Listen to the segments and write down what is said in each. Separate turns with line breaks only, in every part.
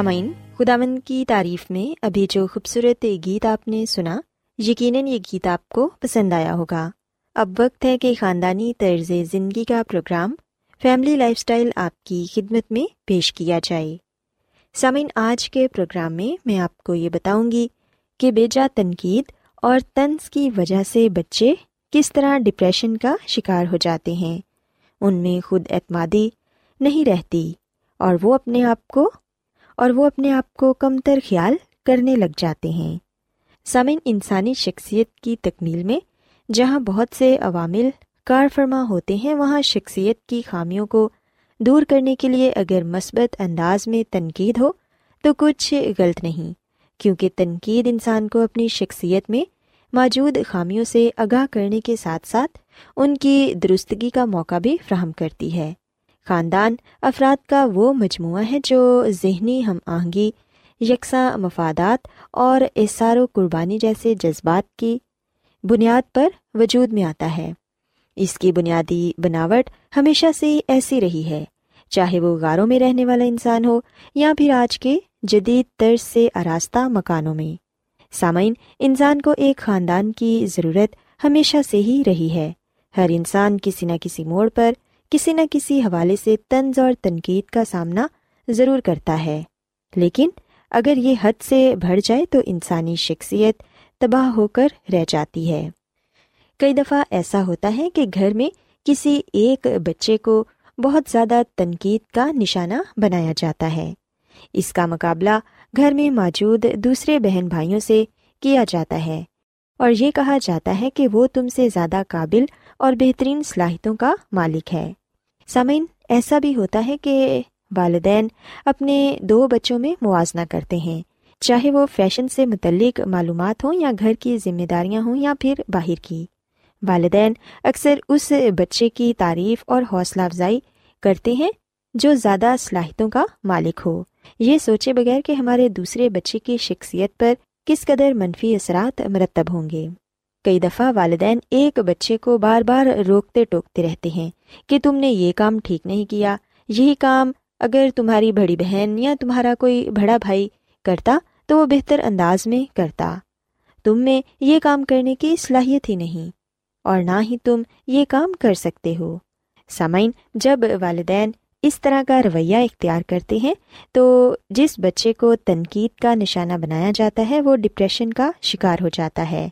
سامعین خداون کی تعریف میں ابھی جو خوبصورت گیت آپ نے سنا، یقیناً یہ گیت آپ کو پسند آیا ہوگا۔ اب وقت ہے کہ خاندانی طرز زندگی کا پروگرام فیملی لائف اسٹائل آپ کی
خدمت میں پیش کیا جائے۔ سامعین، آج کے پروگرام میں میں آپ کو یہ بتاؤں گی کہ بیجا تنقید اور طنز کی وجہ سے بچے کس طرح ڈپریشن کا شکار ہو جاتے ہیں۔ ان میں خود اعتمادی نہیں رہتی اور وہ اپنے آپ کو اور وہ اپنے آپ کو کم تر خیال کرنے لگ جاتے ہیں۔ سمن انسانی شخصیت کی تکمیل میں جہاں بہت سے عوامل کار فرما ہوتے ہیں، وہاں شخصیت کی خامیوں کو دور کرنے کے لیے اگر مثبت انداز میں تنقید ہو تو کچھ غلط نہیں، کیونکہ تنقید انسان کو اپنی شخصیت میں موجود خامیوں سے آگاہ کرنے کے ساتھ ساتھ ان کی درستگی کا موقع بھی فراہم کرتی ہے۔ خاندان افراد کا وہ مجموعہ ہے جو ذہنی ہم آہنگی، یکساں مفادات اور احسار و قربانی جیسے جذبات کی بنیاد پر وجود میں آتا ہے۔ اس کی بنیادی بناوٹ ہمیشہ سے ایسی رہی ہے، چاہے وہ غاروں میں رہنے والا انسان ہو یا پھر آج کے جدید طرز سے آراستہ مکانوں میں۔ سامعین، انسان کو ایک خاندان کی ضرورت ہمیشہ سے ہی رہی ہے۔ ہر انسان کسی نہ کسی موڑ پر کسی نہ کسی حوالے سے طنز اور تنقید کا سامنا ضرور کرتا ہے۔ لیکن اگر یہ حد سے بڑھ جائے تو انسانی شخصیت تباہ ہو کر رہ جاتی ہے۔ کئی دفعہ ایسا ہوتا ہے کہ گھر میں کسی ایک بچے کو بہت زیادہ تنقید کا نشانہ بنایا جاتا ہے۔ اس کا مقابلہ گھر میں موجود دوسرے بہن بھائیوں سے کیا جاتا ہے۔ اور یہ کہا جاتا ہے کہ وہ تم سے زیادہ قابل اور بہترین صلاحیتوں کا مالک ہے۔ سامعین، ایسا بھی ہوتا ہے کہ والدین اپنے دو بچوں میں موازنہ کرتے ہیں۔ چاہے وہ فیشن سے متعلق معلومات ہوں یا گھر کی ذمہ داریاں ہوں یا پھر باہر کی۔ والدین اکثر اس بچے کی تعریف اور حوصلہ افزائی کرتے ہیں جو زیادہ صلاحیتوں کا مالک ہو۔ یہ سوچے بغیر کہ ہمارے دوسرے بچے کی شخصیت پر کس قدر منفی اثرات مرتب ہوں گے۔ کئی دفعہ والدین ایک بچے کو بار بار روکتے ٹوکتے رہتے ہیں کہ تم نے یہ کام ٹھیک نہیں کیا، یہی کام اگر تمہاری بڑی بہن یا تمہارا کوئی بڑا بھائی کرتا تو وہ بہتر انداز میں کرتا۔ تم میں یہ کام کرنے کی صلاحیت ہی نہیں، اور نہ ہی تم یہ کام کر سکتے ہو۔ سامعین، جب والدین اس طرح کا رویہ اختیار کرتے ہیں تو جس بچے کو تنقید کا نشانہ بنایا جاتا ہے، وہ ڈپریشن کا شکار ہو جاتا ہے۔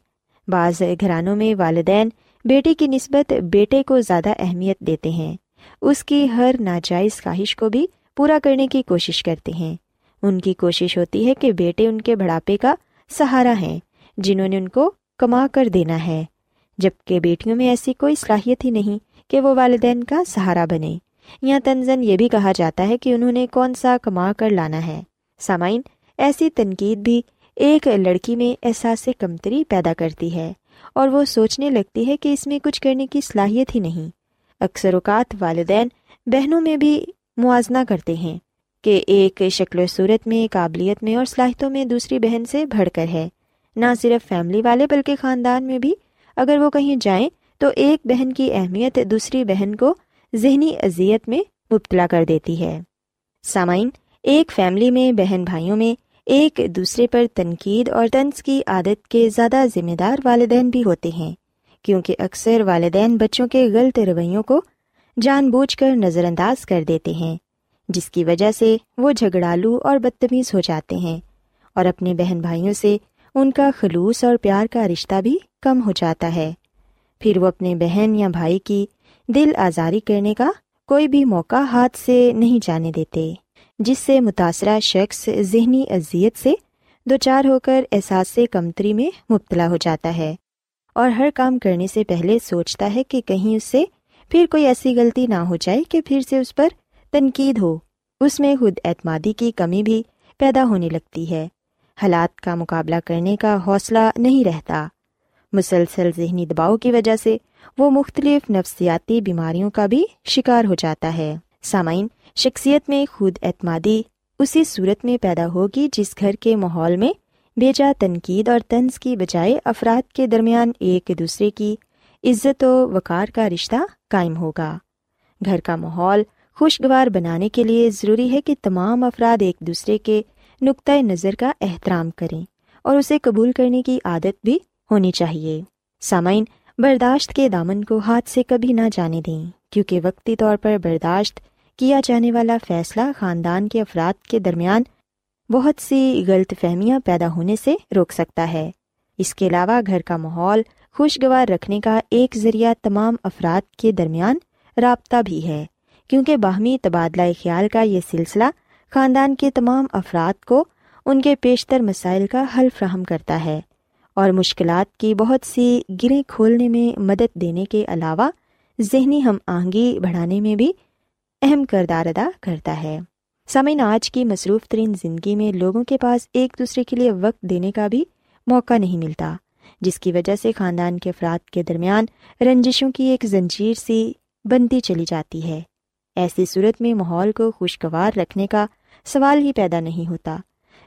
بعض گھرانوں میں والدین بیٹے کی نسبت بیٹے کو زیادہ اہمیت دیتے ہیں۔ اس کی ہر ناجائز خواہش کو بھی پورا کرنے کی کوشش کرتے ہیں۔ ان کی کوشش ہوتی ہے کہ بیٹے ان کے بڑھاپے کا سہارا ہیں، جنہوں نے ان کو کما کر دینا ہے۔ جبکہ بیٹیوں میں ایسی کوئی صلاحیت ہی نہیں کہ وہ والدین کا سہارا بنے یا تنزن یہ بھی کہا جاتا ہے کہ انہوں نے کون سا کما کر لانا ہے۔ سامعین، ایسی تنقید بھی ایک لڑکی میں احساس کمتری پیدا کرتی ہے اور وہ سوچنے لگتی ہے کہ اس میں کچھ کرنے کی صلاحیت ہی نہیں۔ اکثر اوقات والدین بہنوں میں بھی موازنہ کرتے ہیں کہ ایک شکل و صورت میں، قابلیت میں اور صلاحیتوں میں دوسری بہن سے بڑھ کر ہے۔ نہ صرف فیملی والے بلکہ خاندان میں بھی۔ اگر وہ کہیں جائیں تو ایک بہن کی اہمیت دوسری بہن کو ذہنی اذیت میں مبتلا کر دیتی ہے۔ سامعین، ایک فیملی میں بہن بھائیوں میں ایک دوسرے پر تنقید اور طنز کی عادت کے زیادہ ذمہ دار والدین بھی ہوتے ہیں، کیونکہ اکثر والدین بچوں کے غلط رویوں کو جان بوجھ کر نظر انداز کر دیتے ہیں، جس کی وجہ سے وہ جھگڑالو اور بدتمیز ہو جاتے ہیں اور اپنے بہن بھائیوں سے ان کا خلوص اور پیار کا رشتہ بھی کم ہو جاتا ہے۔ پھر وہ اپنے بہن یا بھائی کی دل آزاری کرنے کا کوئی بھی موقع ہاتھ سے نہیں جانے دیتے۔ جس سے متاثرہ شخص ذہنی اذیت سے دو چار ہو کر احساس کمتری میں مبتلا ہو جاتا ہے اور ہر کام کرنے سے پہلے سوچتا ہے کہ کہیں اس سے پھر کوئی ایسی غلطی نہ ہو جائے کہ پھر سے اس پر تنقید ہو۔ اس میں خود اعتمادی کی کمی بھی پیدا ہونے لگتی ہے۔ حالات کا مقابلہ کرنے کا حوصلہ نہیں رہتا۔ مسلسل ذہنی دباؤ کی وجہ سے وہ مختلف نفسیاتی بیماریوں کا بھی شکار ہو جاتا ہے۔ سامعین شخصیت میں خود اعتمادی اسی صورت میں پیدا ہوگی جس گھر کے ماحول میں بیجا تنقید اور طنز کی بجائے افراد کے درمیان ایک دوسرے کی عزت و وقار کا رشتہ قائم ہوگا۔ گھر کا ماحول خوشگوار بنانے کے لیے ضروری ہے کہ تمام افراد ایک دوسرے کے نقطۂ نظر کا احترام کریں اور اسے قبول کرنے کی عادت بھی ہونی چاہیے۔ سامعین، برداشت کے دامن کو ہاتھ سے کبھی نہ جانے دیں، کیونکہ وقتی طور پر برداشت کیا جانے والا فیصلہ خاندان کے افراد کے درمیان بہت سی غلط فہمیاں پیدا ہونے سے روک سکتا ہے۔ اس کے علاوہ گھر کا ماحول خوشگوار رکھنے کا ایک ذریعہ تمام افراد کے درمیان رابطہ بھی ہے۔ کیونکہ باہمی تبادلہ خیال کا یہ سلسلہ خاندان کے تمام افراد کو ان کے پیشتر مسائل کا حل فراہم کرتا ہے اور مشکلات کی بہت سی گریں کھولنے میں مدد دینے کے علاوہ ذہنی ہم آہنگی بڑھانے میں بھی اہم کردار ادا کرتا ہے۔ سامعین، آج کی مصروف ترین زندگی میں لوگوں کے پاس ایک دوسرے کے لیے وقت دینے کا بھی موقع نہیں ملتا، جس کی وجہ سے خاندان کے افراد کے درمیان رنجشوں کی ایک زنجیر سی بنتی چلی جاتی ہے۔ ایسی صورت میں ماحول کو خوشگوار رکھنے کا سوال ہی پیدا نہیں ہوتا۔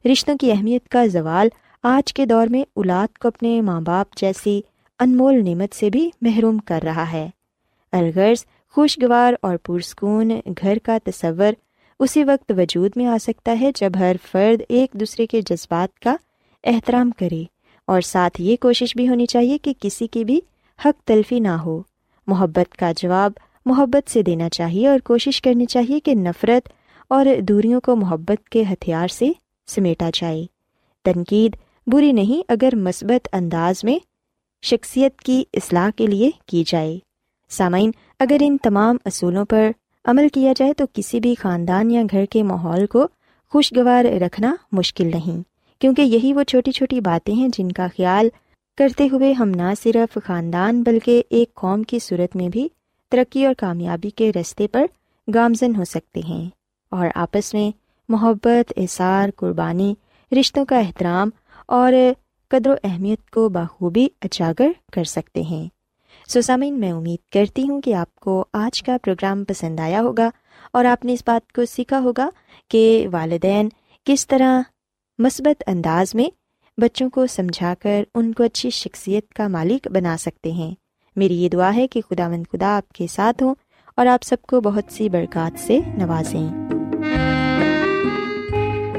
رشتوں کی اہمیت کا زوال آج کے دور میں اولاد کو اپنے ماں باپ جیسی انمول نعمت سے بھی محروم کر رہا ہے۔ الغرض خوشگوار اور پرسکون گھر کا تصور اسی وقت وجود میں آ سکتا ہے جب ہر فرد ایک دوسرے کے جذبات کا احترام کرے اور ساتھ یہ کوشش بھی ہونی چاہیے کہ کسی کی بھی حق تلفی نہ ہو۔ محبت کا جواب محبت سے دینا چاہیے اور کوشش کرنی چاہیے کہ نفرت اور دوریوں کو محبت کے ہتھیار سے سمیٹا جائے۔ تنقید بری نہیں اگر مثبت انداز میں شخصیت کی اصلاح کے لیے کی جائے۔ سامعین اگر ان تمام اصولوں پر عمل کیا جائے تو کسی بھی خاندان یا گھر کے ماحول کو خوشگوار رکھنا مشکل نہیں، کیونکہ یہی وہ چھوٹی چھوٹی باتیں ہیں جن کا خیال کرتے ہوئے ہم نہ صرف خاندان بلکہ ایک قوم کی صورت میں بھی ترقی اور کامیابی کے رستے پر گامزن ہو سکتے ہیں۔ اور آپس میں محبت احسار قربانی، رشتوں کا احترام اور قدر و اہمیت کو بخوبی اجاگر کر سکتے ہیں۔ سوسامین، میں امید کرتی ہوں کہ آپ کو آج کا پروگرام پسند آیا ہوگا اور آپ نے اس بات کو سیکھا ہوگا کہ والدین کس طرح مثبت انداز میں بچوں کو سمجھا کر ان کو اچھی شخصیت کا مالک بنا سکتے ہیں۔ میری یہ دعا ہے کہ خدا مند خدا آپ کے ساتھ ہوں اور آپ سب کو بہت سی برکات سے نوازیں۔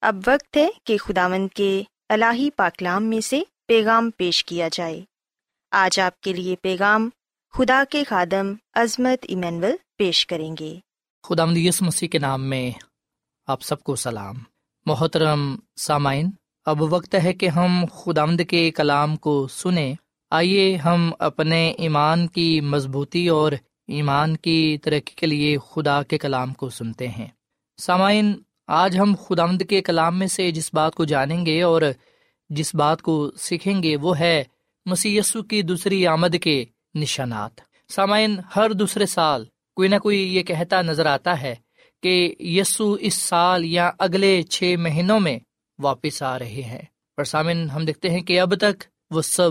اب وقت ہے کہ خداوند کے الہی پاکلام میں سے پیغام پیش کیا جائے۔ آج آپ کے لیے پیغام خدا کے خادم عظمت ایمینول پیش کریں گے۔
خدا یس مسیح کے نام میں آپ سب کو سلام۔ محترم سامعین، اب وقت ہے کہ ہم خدامد کے کلام کو سنیں۔ آئیے ہم اپنے ایمان کی مضبوطی اور ایمان کی ترقی کے لیے خدا کے کلام کو سنتے ہیں۔ سامعین آج ہم خدامد کے کلام میں سے جس بات کو جانیں گے اور جس بات کو سیکھیں گے وہ ہے مسی کی دوسری آمد کے نشانات۔ سامعین، ہر دوسرے سال کوئی نہ کوئی یہ کہتا نظر آتا ہے کہ یسو اس سال یا اگلے چھ مہینوں میں واپس آ رہے ہیں۔ پر سامن ہم دیکھتے ہیں کہ اب تک وہ سب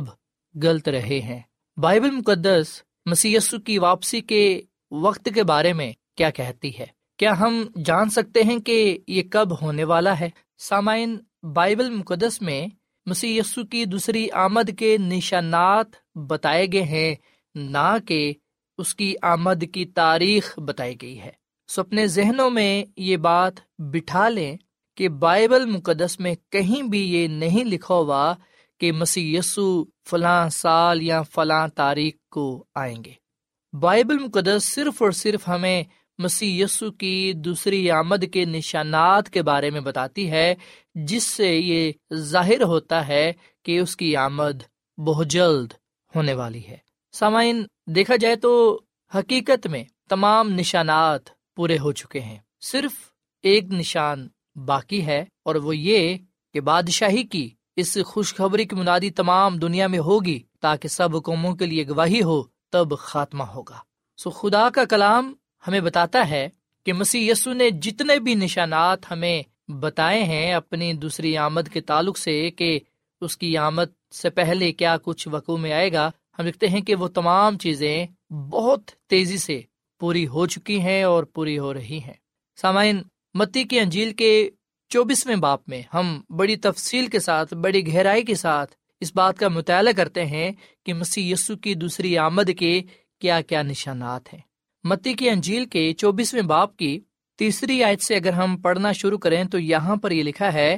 غلط رہے ہیں۔ بائبل مقدس مسی کی واپسی کے وقت کے بارے میں کیا کہتی ہے؟ کیا ہم جان سکتے ہیں کہ یہ کب ہونے والا ہے؟ سامعین، بائبل مقدس میں مسی کی دوسری آمد کے نشانات بتائے گئے ہیں، نہ کہ اس کی آمد کی تاریخ بتائی گئی ہے۔ سو اپنے ذہنوں میں یہ بات بٹھا لیں کہ بائبل مقدس میں کہیں بھی یہ نہیں لکھا ہوا کہ مسیح یسو فلاں سال یا فلاں تاریخ کو آئیں گے۔ بائبل مقدس صرف اور صرف ہمیں مسیح یسو کی دوسری آمد کے نشانات کے بارے میں بتاتی ہے، جس سے یہ ظاہر ہوتا ہے کہ اس کی آمد بہت جلد ہونے والی ہے۔ سامعین، دیکھا جائے تو حقیقت میں تمام نشانات پورے ہو چکے ہیں۔ صرف ایک نشان باقی ہے اور وہ یہ کہ بادشاہی کی اس خوشخبری کی منادی تمام دنیا میں ہوگی تاکہ سب قوموں کے لیے گواہی ہو، تب خاتمہ ہوگا۔ سو خدا کا کلام ہمیں بتاتا ہے کہ مسیح یسو نے جتنے بھی نشانات ہمیں بتائے ہیں، اپنی دوسری آمد کے تعلق سے کہ اس کی آمد سے پہلے کیا کچھ وقوع میں آئے گا، ہم دیکھتے ہیں کہ وہ تمام چیزیں بہت تیزی سے پوری ہو چکی ہیں اور پوری ہو رہی ہیں۔ سامعین، متی کی انجیل کے چوبیسویں باپ میں ہم بڑی تفصیل کے ساتھ، بڑی گہرائی کے ساتھ اس بات کا مطالعہ کرتے ہیں کہ مسیح یسو کی دوسری آمد کے کیا کیا نشانات ہیں۔ متی کی انجیل کے چوبیسویں باپ کی تیسری آیت سے اگر ہم پڑھنا شروع کریں تو یہاں پر یہ لکھا ہے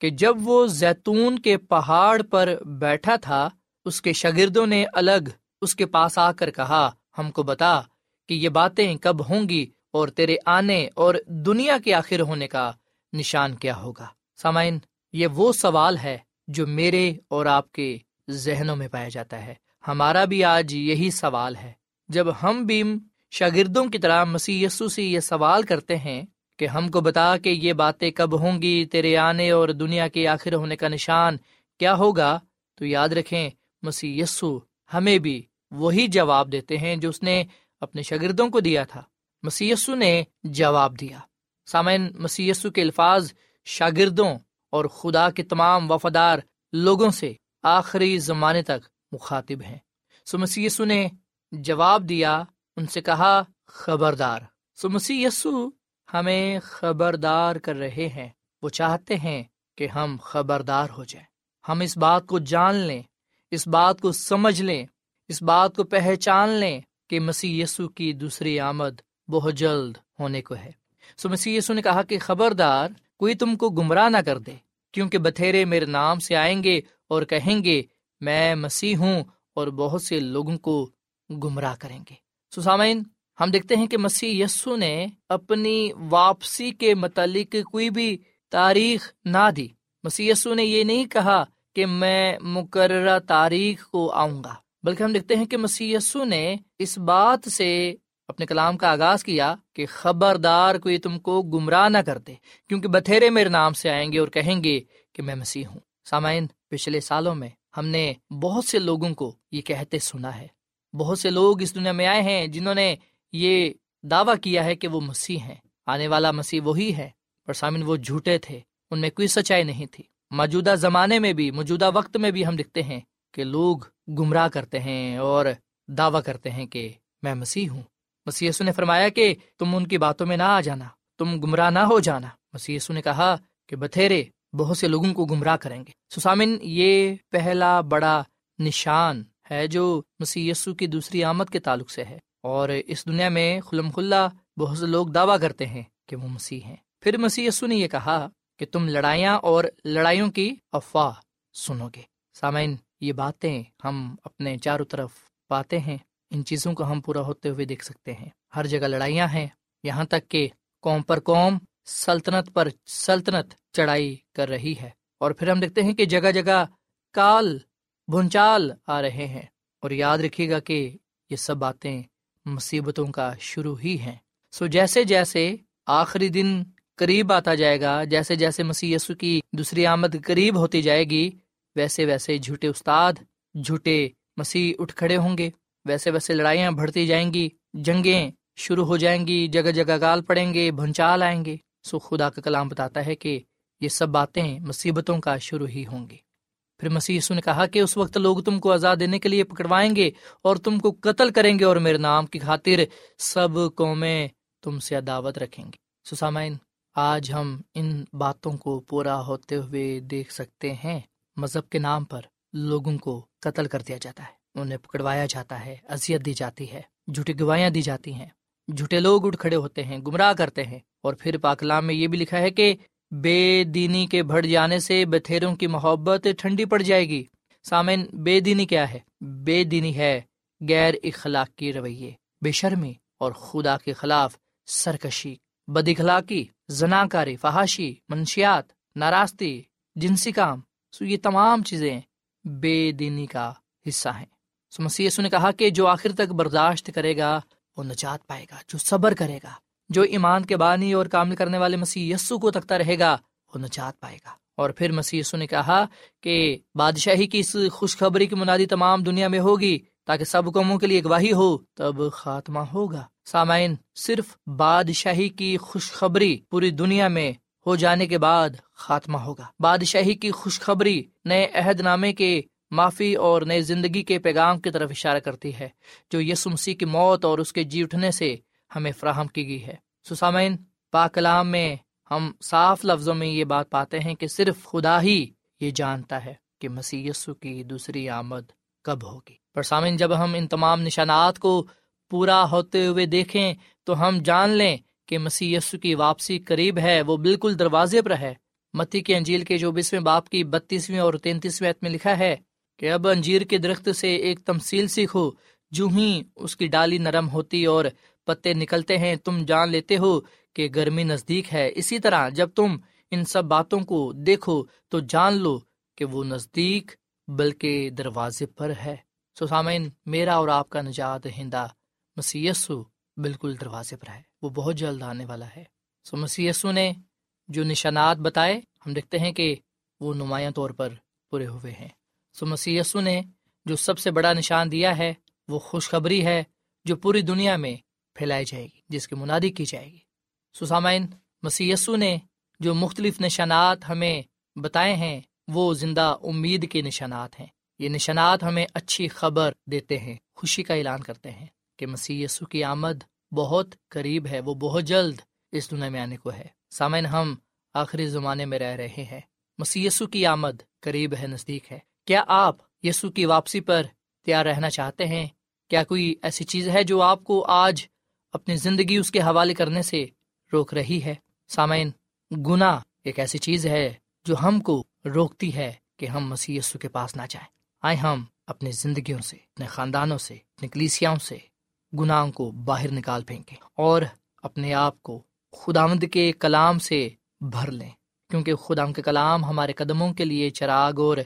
کہ جب وہ زیتون کے پہاڑ پر بیٹھا تھا، اس کے شاگردوں نے الگ اس کے پاس آ کر کہا، ہم کو بتا کہ یہ باتیں کب ہوں گی اور تیرے آنے اور دنیا کے آخر ہونے کا نشان کیا ہوگا۔ سامعین، یہ وہ سوال ہے جو میرے اور آپ کے ذہنوں میں پایا جاتا ہے۔ ہمارا بھی آج یہی سوال ہے۔ جب ہم بھی شاگردوں کی طرح مسی سے یہ سوال کرتے ہیں کہ ہم کو بتا کہ یہ باتیں کب ہوں گی، تیرے آنے اور دنیا کے آخر ہونے کا نشان کیا ہوگا؟ تو یاد رکھیں مسی یسو ہمیں بھی وہی جواب دیتے ہیں جو اس نے اپنے شاگردوں کو دیا تھا۔ مسی نے جواب دیا۔ سامعین مسی کے الفاظ شاگردوں اور خدا کے تمام وفادار لوگوں سے آخری زمانے تک مخاطب ہیں۔ سو مسی نے جواب دیا ان سے کہا، خبردار۔ سو مسی ہمیں خبردار کر رہے ہیں۔ وہ چاہتے ہیں کہ ہم خبردار ہو جائیں۔ ہم اس بات کو جان لیں، اس بات کو سمجھ لیں، اس بات کو پہچان لیں کہ مسیح یسو کی دوسری آمد بہت جلد ہونے کو ہے۔ سو مسیح یسو نے کہا کہ خبردار، کوئی تم کو گمراہ نہ کر دے، کیونکہ بتھیرے میرے نام سے آئیں گے اور کہیں گے، میں مسیح ہوں اور بہت سے لوگوں کو گمراہ کریں گے۔ سو سامعین ہم دیکھتے ہیں کہ مسیح یسو نے اپنی واپسی کے متعلق کوئی بھی تاریخ نہ دی۔ مسیح یسو نے یہ نہیں کہا کہ میں مقررہ تاریخ کو آؤں گا، بلکہ ہم دیکھتے ہیں کہ مسی نے اس بات سے اپنے کلام کا آغاز کیا کہ خبردار کوئی تم کو گمراہ نہ کر دے، کیونکہ بتھیرے میرے نام سے آئیں گے اور کہیں گے کہ میں مسیح ہوں۔ سامعین، پچھلے سالوں میں ہم نے بہت سے لوگوں کو یہ کہتے سنا ہے۔ بہت سے لوگ اس دنیا میں آئے ہیں جنہوں نے یہ دعویٰ کیا ہے کہ وہ مسیح ہیں۔ آنے والا مسیح وہی ہے۔ پر سامن وہ جھوٹے تھے۔ ان میں کوئی سچائی نہیں تھی۔ موجودہ زمانے میں بھی، موجودہ وقت میں بھی ہم دکھتے ہیں کہ لوگ گمراہ کرتے ہیں اور دعویٰ کرتے ہیں کہ میں مسیح ہوں۔ مسی نے فرمایا کہ تم ان کی باتوں میں نہ آ جانا، تم گمراہ نہ ہو جانا۔ مسی نے کہا کہ بتھیرے بہت سے لوگوں کو گمراہ کریں گے۔ سسامن یہ پہلا بڑا نشان ہے جو مسی کی دوسری آمد کے تعلق سے ہے۔ اور اس دنیا میں خلم خلا بہت سے لوگ دعویٰ کرتے ہیں کہ وہ مسیح ہیں۔ پھر مسی نے یہ کہا کہ تم لڑائیاں اور لڑائیوں کی افواہ سنو گے۔ سامعین، یہ باتیں ہم اپنے چاروں طرف پاتے ہیں۔ ان چیزوں کو ہم پورا ہوتے ہوئے دیکھ سکتے ہیں۔ ہر جگہ لڑائیاں ہیں۔ یہاں تک کہ قوم پر قوم سلطنت پر سلطنت چڑھائی کر رہی ہے۔ اور پھر ہم دیکھتے ہیں کہ جگہ جگہ کال بھونچال آ رہے ہیں اور یاد رکھیے گا کہ یہ سب باتیں مصیبتوں کا شروع ہی ہیں۔ سو جیسے جیسے آخری دن قریب آتا جائے گا، جیسے جیسے مسی کی دوسری آمد قریب ہوتی جائے گی، ویسے ویسے جھوٹے استاد، جھوٹے مسیح اٹھ کھڑے ہوں گے۔ ویسے ویسے لڑائیاں بڑھتی جائیں گی، جنگیں شروع ہو جائیں گی، جگہ جگہ گال پڑیں گے بھنچال آئیں گے۔ سو خدا کا کلام بتاتا ہے کہ یہ سب باتیں مصیبتوں کا شروع ہی ہوں گی۔ پھر مسیح نے کہا کہ اس وقت لوگ تم کو آزاد دینے کے لیے پکڑوائیں گے اور تم کو قتل کریں گے اور میرے نام کی خاطر سب قومیں تم سے عداوت رکھیں گے۔ سسامین آج ہم ان باتوں کو پورا ہوتے ہوئے دیکھ سکتے ہیں۔ مذہب کے نام پر لوگوں کو قتل کر دیا جاتا ہے۔ انہیں پکڑوایا جاتا ہے، اذیت دی جاتی ہے، جھوٹی گواہیاں دی جاتی ہیں۔ جھوٹے لوگ اٹھ کھڑے ہوتے ہیں، گمراہ کرتے ہیں۔ اور پھر پاکلام میں یہ بھی لکھا ہے کہ بے دینی کے بڑھ جانے سے بتھیروں کی محبت ٹھنڈی پڑ جائے گی۔ سامن بے دینی کیا ہے؟ بے دینی ہے غیر اخلاق کی رویے، بے شرمی اور خدا کے خلاف سرکشی، بد اخلاقی زنا کاری فحاشی، منشیات، ناراستی، جنسی کام، سو یہ تمام چیزیں بے دینی کا حصہ ہیں۔ سو مسیح نے کہا کہ جو آخر تک برداشت کرے گا، وہ نجات پائے گا، جو صبر کرے گا۔ جو ایمان کے بانی اور کامل کرنے والے مسیح یسو کو تکتا رہے گا، وہ نجات پائے گا۔ اور پھر مسیح یسو نے کہا کہ بادشاہی کی اس خوشخبری کی منادی تمام دنیا میں ہوگی، تاکہ سب قوموں کے لیے گواہی ہو، تب خاتمہ ہوگا۔ سامعین، صرف بادشاہی کی خوشخبری پوری دنیا میں ہو جانے کے بعد خاتمہ ہوگا۔ بادشاہی کی خوشخبری نئے عہد نامے کے معافی اور نئے زندگی کے پیغام کی طرف اشارہ کرتی ہے، جو یسو مسیح کی موت اور اس کے جی اٹھنے سے ہمیں فراہم کی گئی ہے۔ سسامین پاکلام میں ہم صاف لفظوں میں یہ بات پاتے ہیں کہ صرف خدا ہی یہ جانتا ہے کہ مسیح یسو کی دوسری آمد کب ہوگی۔ پر سامن جب ہم ان تمام نشانات کو پورا ہوتے ہوئے دیکھیں، تو ہم جان لیں کہ مسیح یسو کی واپسی قریب ہے، وہ بالکل دروازے پر ہے۔ متی کی انجیل کے جو بیسویں باپ کی بتیسویں اور تینتیسویں میں لکھا ہے کہ اب انجیر کے درخت سے ایک تمسیل سیکھو، جو ہی اس کی ڈالی نرم ہوتی اور پتے نکلتے ہیں، تم جان لیتے ہو کہ گرمی نزدیک ہے۔ اسی طرح جب تم ان سب باتوں کو دیکھو تو جان لو کہ وہ نزدیک بلکہ دروازے پر ہے۔ سو سامعین، میرا اور آپ کا نجات ہندا مسیسو بالکل دروازے پر ہے۔ وہ بہت جلد آنے والا ہے۔ سو مسیسو نے جو نشانات بتائے، ہم دیکھتے ہیں کہ وہ نمایاں طور پر پورے ہوئے ہیں۔ سو مسیسو نے جو سب سے بڑا نشان دیا ہے، وہ خوشخبری ہے جو پوری دنیا میں پھیلائی جائے گی، جس کی منادی کی جائے گی۔ سسامین مسیسو نے جو مختلف نشانات ہمیں بتائے ہیں، وہ زندہ امید کے نشانات ہیں۔ یہ نشانات ہمیں اچھی خبر دیتے ہیں، خوشی کا اعلان کرتے ہیں کہ مسی کی آمد بہت قریب ہے، وہ بہت جلد اس دنیا میں آنے کو ہے۔ سامعین، ہم آخری زمانے میں رہ رہے ہیں۔ مسی کی آمد قریب ہے، نزدیک ہے۔ کیا آپ یسو کی واپسی پر تیار رہنا چاہتے ہیں؟ کیا کوئی ایسی چیز ہے جو آپ کو آج اپنی زندگی اس کے حوالے کرنے سے روک رہی ہے۔ سامعین گنا ایک ایسی چیز ہے جو ہم کو روکتی ہے کہ ہم مسیح کے پاس نہ جائیں۔ آئے ہم اپنی زندگیوں سے، اپنے خاندانوں سے، اپنی کلیسیاں سے گناہوں کو باہر نکال پھینکیں اور اپنے آپ کو خدامد کے کلام سے بھر لیں۔ کیونکہ خدا کے کلام ہمارے قدموں کے لیے چراغ اور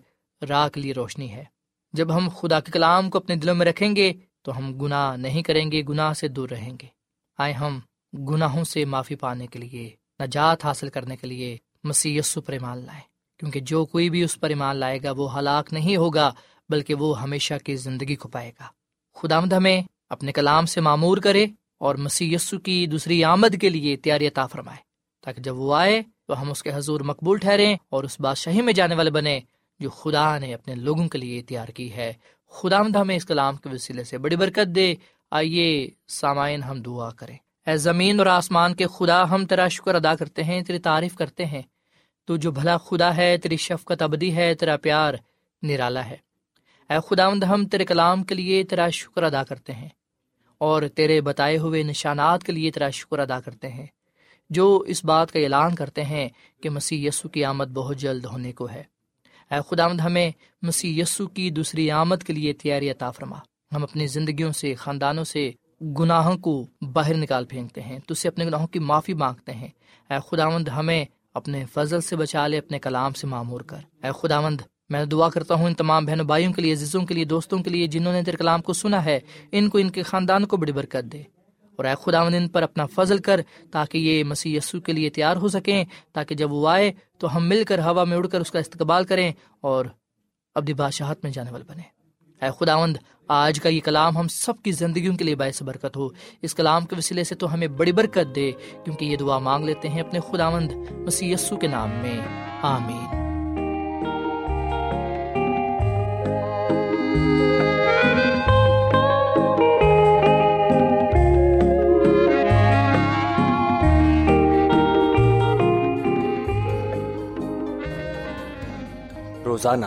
راہ کے لیے روشنی ہے۔ جب ہم خدا کے کلام کو اپنے دلوں میں رکھیں گے تو ہم گناہ نہیں کریں گے، گناہ سے دور رہیں گے۔ آئے ہم گناہوں سے معافی پانے کے لیے، نجات حاصل کرنے کے لیے مسی پر ایمان لائیں۔ کیونکہ جو کوئی بھی اس پر ایمان لائے گا، وہ ہلاک نہیں ہوگا، بلکہ وہ ہمیشہ کی زندگی کو پائے گا۔ خدا مد ہمیں اپنے کلام سے معمور کرے اور مسی کی دوسری آمد کے لیے تیاری عطا فرمائے، تاکہ جب وہ آئے تو ہم اس کے حضور مقبول ٹھہریں اور اس بادشاہی میں جانے والے بنے جو خدا نے اپنے لوگوں کے لیے تیار کی ہے۔ خدا مد ہمیں اس کلام کے وسیلے سے بڑی برکت دے آئیے سامعین ہم دعا کریں۔ اے زمین اور آسمان کے خدا، ہم تیرا شکر ادا کرتے ہیں، تیری تعریف کرتے ہیں۔ تو جو بھلا خدا ہے، تیری شفقت ابدی ہے، تیرا پیار نرالا ہے۔ اے خدا ہم تیرے کلام کے لیے تیرا شکر ادا کرتے ہیں۔ اور تیرے بتائے ہوئے نشانات کے لیے تیرا شکر ادا کرتے ہیں۔ جو اس بات کا اعلان کرتے ہیں کہ مسیح یسو کی آمد بہت جلد ہونے کو ہے۔ اے خدا ہمیں مسیح یسو کی دوسری آمد کے لیے تیاری عطا فرما۔ ہم اپنی زندگیوں سے، خاندانوں سے گناہوں کو باہر نکال پھینکتے ہیں، تو اسے اپنے گناہوں کی معافی مانگتے ہیں۔ اے خداوند، ہمیں اپنے فضل سے بچا لے، اپنے کلام سے معمور کر۔ اے خداوند، میں دعا کرتا ہوں ان تمام بہنوں بھائیوں کے لیے، عزیزوں کے لیے، دوستوں کے لیے، جنہوں نے تیرے کلام کو سنا ہے، ان کو، ان کے خاندان کو بڑی برکت دے۔ اور اے خداوند، ان پر اپنا فضل کر، تاکہ یہ مسیح یسو کے لیے تیار ہو سکیں، تاکہ جب وہ آئے تو ہم مل کر ہوا میں اڑ کر اس کا استقبال کریں اور ابدی بادشاہت میں جانے والے بنے اے خداوند، آج کا یہ کلام ہم سب کی زندگیوں کے لیے باعث برکت ہو۔ اس کلام کے وسیلے سے تو ہمیں بڑی برکت دے، کیونکہ یہ دعا مانگ لیتے ہیں اپنے خداوند مسیح یسو کے نام میں۔ آمین۔
روزانہ